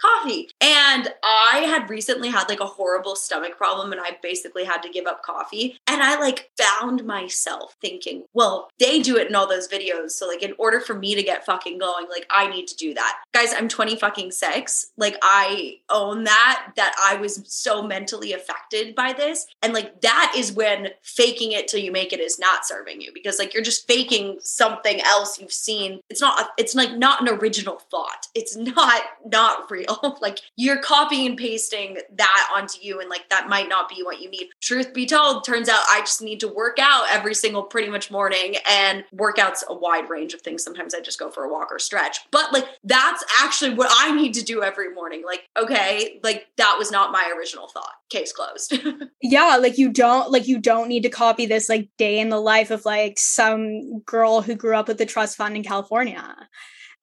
Coffee. And I had recently had like a horrible stomach problem and I basically had to give up coffee. And I like found myself thinking, well, they do it in all those videos. So like in order for me to get fucking going, like I need to do that. Guys, I'm 20 fucking six. Like I own that, that I was so mentally affected by this. And like that is when faking it till you make it is not serving you because like you're just faking something else you've seen. It's not, it's like not an original thought. It's not, not real. like you're copying and pasting that onto you. And like that might not be what you need. Truth be told, turns out I just need to work out every single pretty much morning and workouts a wide range of things. Sometimes I just go for a walk or stretch. But like that's actually what I need to do every morning. Like, okay, like that was not my original thought. Case closed. yeah, like you don't like you don't need to copy this like day in the life of like some girl who grew up with the trust fund in California.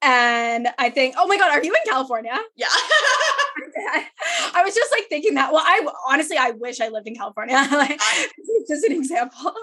And I think, oh my God, are you in California? Yeah. I was just like thinking that. Well, I honestly, I wish I lived in California. like, just an example.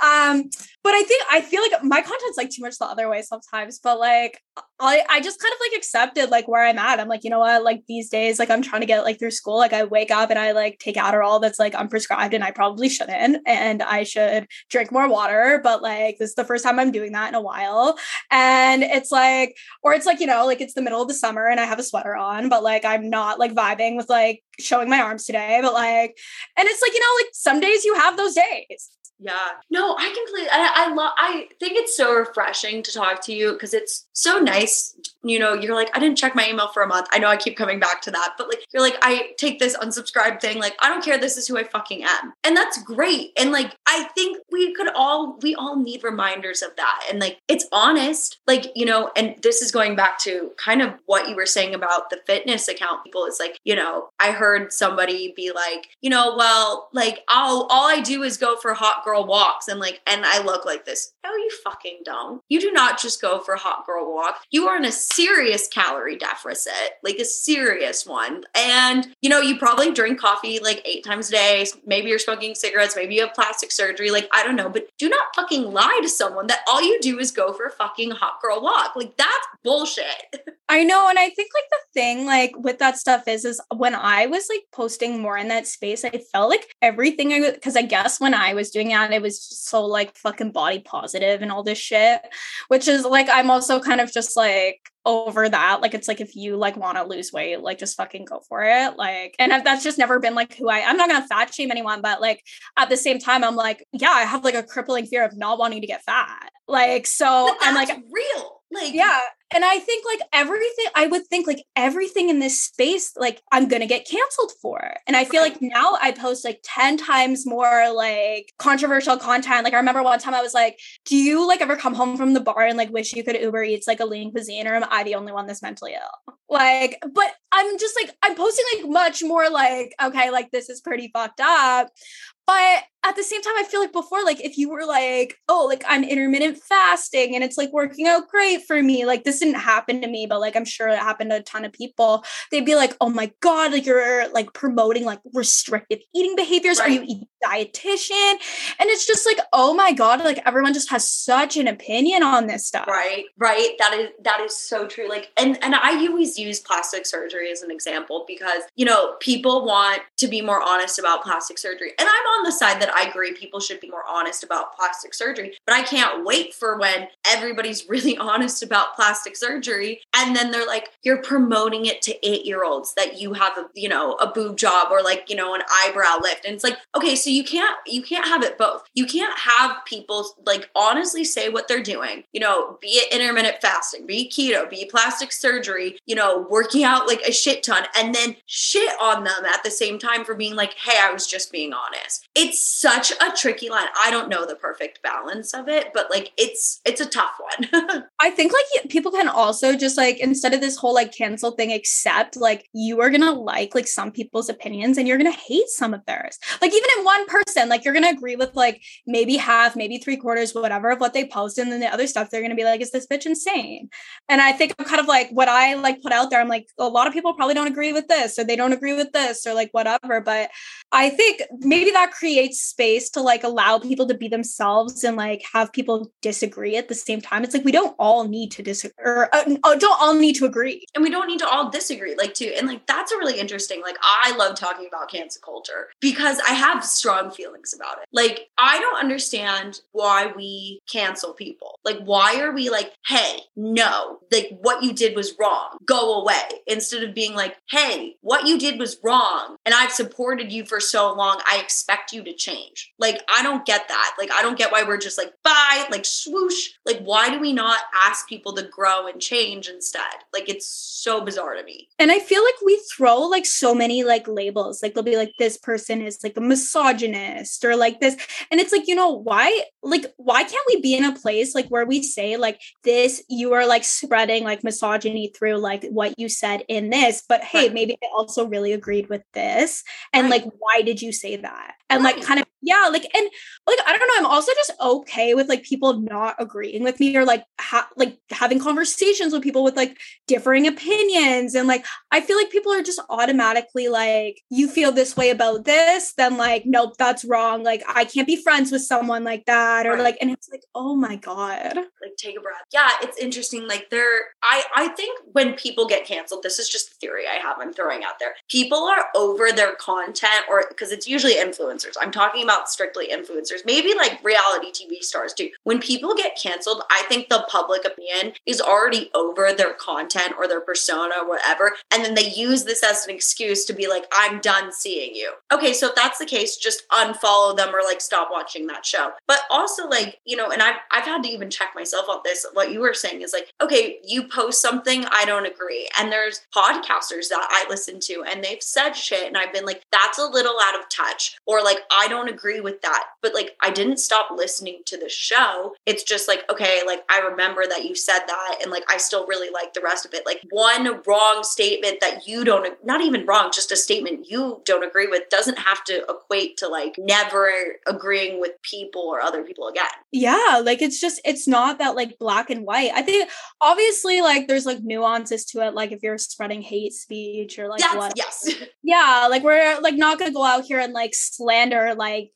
Um, but I think I feel like my content's like too much the other way sometimes. But like, I I just kind of like accepted like where I'm at. I'm like, you know what? Like these days, like I'm trying to get like through school. Like I wake up and I like take Adderall that's like unprescribed, and I probably shouldn't. And I should drink more water. But like this is the first time I'm doing that in a while. And it's like, or it's like you know, like it's the middle of the summer and I have a sweater on, but like I'm not like vibing with like showing my arms today, but like, and it's like, you know, like some days you have those days. Yeah. No, I completely I, I love I think it's so refreshing to talk to you because it's so nice. You know, you're like, I didn't check my email for a month. I know I keep coming back to that, but like you're like, I take this unsubscribe thing, like, I don't care, this is who I fucking am. And that's great. And like I think we could all we all need reminders of that. And like it's honest. Like, you know, and this is going back to kind of what you were saying about the fitness account people. It's like, you know, I heard somebody be like, you know, well, like I'll all I do is go for hot girl walks and like and I look like this. No, you fucking don't. You do not just go for hot girl walk. You are in a serious calorie deficit, like a serious one. And you know, you probably drink coffee like eight times a day. Maybe you're smoking cigarettes, maybe you have plastic surgery, like I don't know, but do not fucking lie to someone that all you do is go for a fucking hot girl walk. Like that's bullshit. I know. And I think like the thing like with that stuff is is when I was like posting more in that space, I felt like everything I was, because I guess when I was doing it it was so like fucking body positive and all this shit, which is like I'm also kind of just like over that. Like it's like if you like want to lose weight, like just fucking go for it. Like, and that's just never been like who I. I'm not gonna fat shame anyone, but like at the same time, I'm like, yeah, I have like a crippling fear of not wanting to get fat. Like, so I'm like real. Like, yeah, and I think like everything, I would think like everything in this space, like I'm gonna get canceled for. And I feel like now I post like 10 times more like controversial content. Like I remember one time I was like, Do you like ever come home from the bar and like wish you could Uber Eats like a lean cuisine, or am I the only one that's mentally ill? Like, but I'm just like, I'm posting like much more like, okay, like this is pretty fucked up. But at the same time, I feel like before, like if you were like, oh, like I'm intermittent fasting and it's like working out great for me, like this didn't happen to me, but like I'm sure it happened to a ton of people. They'd be like, oh my God, like you're like promoting like restrictive eating behaviors. Right. Are you eating dietitian? And it's just like, oh my God, like everyone just has such an opinion on this stuff. Right, right. That is that is so true. Like, and and I always use plastic surgery as an example because you know people want to be more honest about plastic surgery, and I'm on the side that I agree people should be more honest about plastic surgery. But I can't wait for when everybody's really honest about plastic surgery, and then they're like, you're promoting it to eight year olds that you have a you know a boob job or like you know an eyebrow lift, and it's like, okay, so you can't you can't have it both. You can't have people like honestly say what they're doing. You know, be it intermittent fasting, be keto, be plastic surgery. You know, working out like a shit ton, and then shit on them at the same time for being like, hey, I was just being honest. It's such a tricky line. I don't know the perfect balance of it, but like it's it's a tough one. I think like people can also just like instead of this whole like cancel thing, accept like you are gonna like like some people's opinions and you're gonna hate some of theirs. Like even in one person, like you're gonna agree with like maybe half, maybe three quarters, whatever of what they post, and then the other stuff they're gonna be like, is this bitch insane? And I think I'm kind of like what I like put out there. I'm like a lot of people probably don't agree with this, or they don't agree with this, or like whatever. But I think maybe that creates space to like allow people to be themselves and like have people disagree at the same time. It's like we don't all need to disagree, or uh, don't don't all need to agree. And we don't need to all disagree, like, too. And, like, that's a really interesting, like, I love talking about cancel culture because I have strong feelings about it. Like, I don't understand why we cancel people. Like, why are we like, hey, no, like, what you did was wrong, go away, instead of being like, hey, what you did was wrong, and I've supported you for so long, I expect you to change. Like, I don't get that. Like, I don't get why we're just like, bye, like, swoosh. Like, why do we not ask people to grow and change instead? Like, it's so bizarre to me. And I feel like we throw like so many like labels. Like they'll be like, this person is like a misogynist or like this. And it's like, you know, why, like, why can't we be in a place like where we say, like, this, you are like spreading like misogyny through like what you said in this, but hey, right. maybe I also really agreed with this. And right. like, why did you say that? And right. like, kind of, yeah, like, and like, I don't know, I'm also just okay with like people not agreeing with me or like, ha- like having conversations with people with like differing opinions. And like, I feel like people are just automatically like, you feel this way about this, then like, nope, that's wrong. Like, I can't be friends with someone like that. Or like, and it's like, oh my God. Like, take a breath. Yeah, it's interesting. Like, there, I, I think when people get canceled, this is just a theory I have, I'm throwing out there. People are over their content, or because it's usually influencers. I'm talking about strictly influencers, maybe like reality TV stars too. When people get canceled, I think the public opinion is already over their content or their persona or whatever. And then they use this as an excuse to be like, I'm done seeing you. Okay, so if that's the case, just unfollow them or like stop watching that show. But also like, you know, and I've I've had to even check myself on this. What you were saying is like, okay, you post something, I don't agree. And there's podcasters that I listen to and they've said shit and I've been like, that's a little out of touch. Or like, I don't agree with that. But like I didn't stop listening to the show. It's just like, okay, like I remember that you said that and like I still really like the rest of it. Like one wrong statement that you don't not even wrong, just a statement you don't agree with doesn't have to equate to like never agreeing with people or other people again. Yeah, like it's just it's not that like black and white. I think obviously like there's like nuances to it, like if you're spreading hate speech or like yes, what. Yes. Yeah, like we're like not gonna go out here and like slander like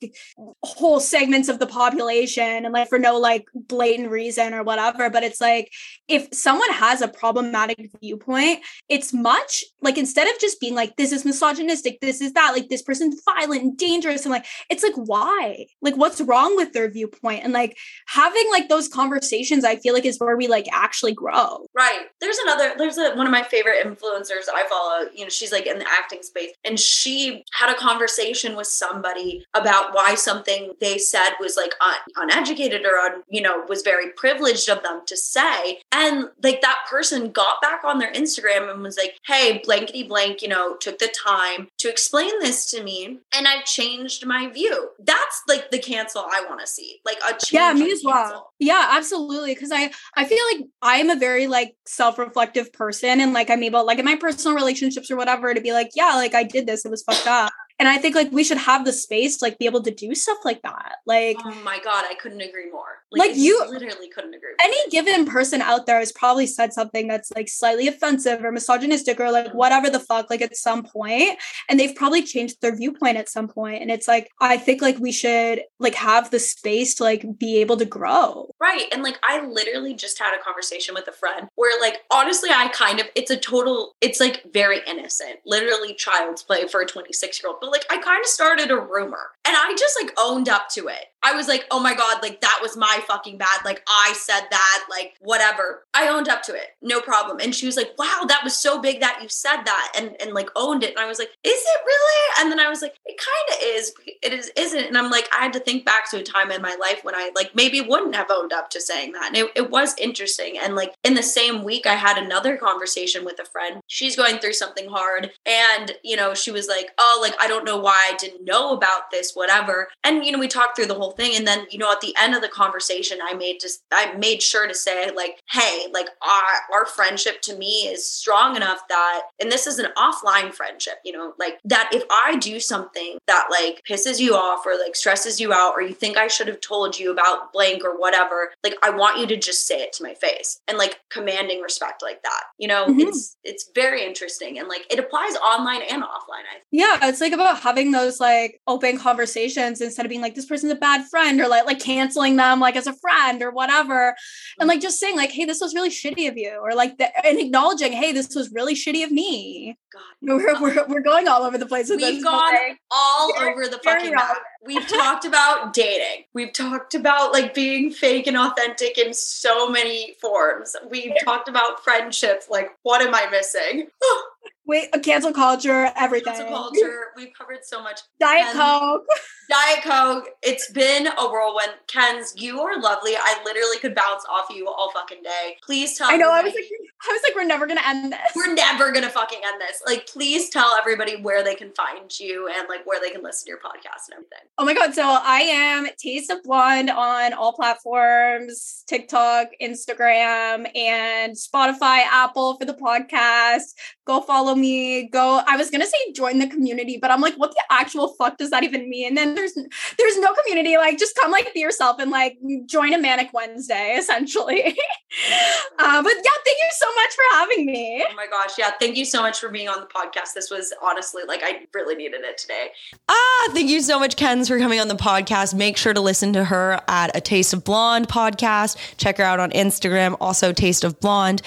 whole segments of the population and like for no like blatant reason or whatever. But it's like if someone has a problematic viewpoint, it's much like instead of just being like, this is misogynistic, this is that, like this person's violent and dangerous, and like it's like, why? Like, what's wrong with their viewpoint? And like having like those conversations, I feel like is where we like actually grow. Right. There's another, there's a, one of my favorite influencers I follow, you know, she's like in the acting space, and she had a conversation with somebody about why something they said was like un- uneducated or un, you know, was very privileged of them to say. And like that person got back on their Instagram and was like, hey, blankety blank, you know, took the time to explain this to me and I've changed my view. That's like the cancel I want to see. Like a change. Yeah, me as well. Yeah, absolutely. Cause I I feel like I am a very like self-reflective person and like I'm able like in my personal relationships or whatever to be like, yeah, like I did this, it was fucked up and i think like we should have the space to like be able to do stuff like that. Like oh my god i couldn't agree more. Like, like you literally couldn't agree more. any given person out there has probably said something that's like slightly offensive or misogynistic or like whatever the fuck like at some point and they've probably changed their viewpoint at some point and it's like i think like we should like have the space to like be able to grow. Right and like i literally just had a conversation with a friend where like honestly i kind of it's a total it's like very innocent. Literally child's play for a 26 year old but like I kind of started a rumor and I just like owned up to it. I was like, oh my God, like that was my fucking bad. Like I said that, like whatever. I owned up to it. No problem. And she was like, wow, that was so big that you said that and, and like owned it. And I was like, is it really? And then I was like, it kind of is. It is, isn't. And I'm like, I had to think back to a time in my life when I like maybe wouldn't have owned up to saying that. And it, it was interesting. And like in the same week, I had another conversation with a friend. She's going through something hard. And, you know, she was like, oh, like, I don't know why I didn't know about this, whatever. And, you know, we talked through the whole thing. And then, you know, at the end of the conversation, I made just, I made sure to say, like, hey, like, our, our friendship to me is strong enough that, and this is an offline friendship, you know, like that if I do something that like pisses you off or like stresses you out, or you think I should have told you about blank or whatever, like, I want you to just say it to my face and like commanding respect like that. You know, mm-hmm. it's, it's very interesting. And like, it applies online and offline. I think. Yeah. It's like about having those like open conversations instead of being like, this person's a bad bad friend or like like canceling them like as a friend or whatever and like just saying like hey this was really shitty of you or like the, and acknowledging hey this was really shitty of me God. we're, we're, we're going all over the place with We've gone all very- over the fucking map. We've talked about dating. We've talked about like being fake and authentic in so many forms. We've talked about friendships. Like, what am I missing? Oh, wait cancel culture everything Cancel culture. We've covered so much. diet And- coke Diet Coke. It's been a whirlwind. Kenz, you are lovely. I literally could bounce off you all fucking day. Please tell i know i was like i was like we're never gonna end this we're never gonna fucking end this. Like, please tell everybody where they can find you and like where they can listen to your podcast and everything. Oh my god! So I am Taste of Blonde on all platforms: TikTok, Instagram, and Spotify, Apple for the podcast. Go follow me. Go. I was gonna say join the community, but I'm like, what the actual fuck does that even mean? And then there's there's no community. Like, just come like be yourself and like join a Manic Wednesday, essentially. uh, but yeah, thank you so much for having me. Oh my gosh. Yeah. Thank you so much for being on the podcast. This was honestly like, I really needed it today. Ah, thank you so much, Kenz, for coming on the podcast. Make sure to listen to her at a Taste of Blonde podcast. Check her out on Instagram, also Taste of Blonde.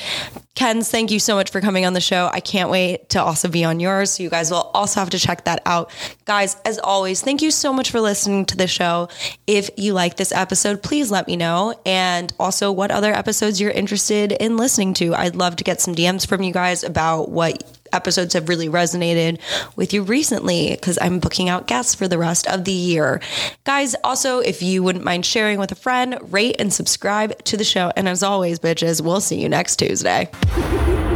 Kenz, thank you so much for coming on the show. I can't wait to also be on yours. So you guys will also have to check that out. Guys, as always, thank you so much for listening to the show. If you like this episode, please let me know. And also what other episodes you're interested in listening to. I'd love to get some DMs from you guys about what episodes have really resonated with you recently because I'm booking out guests for the rest of the year. Guys, also, if you wouldn't mind sharing with a friend, rate and subscribe to the show. And as always, bitches, we'll see you next Tuesday.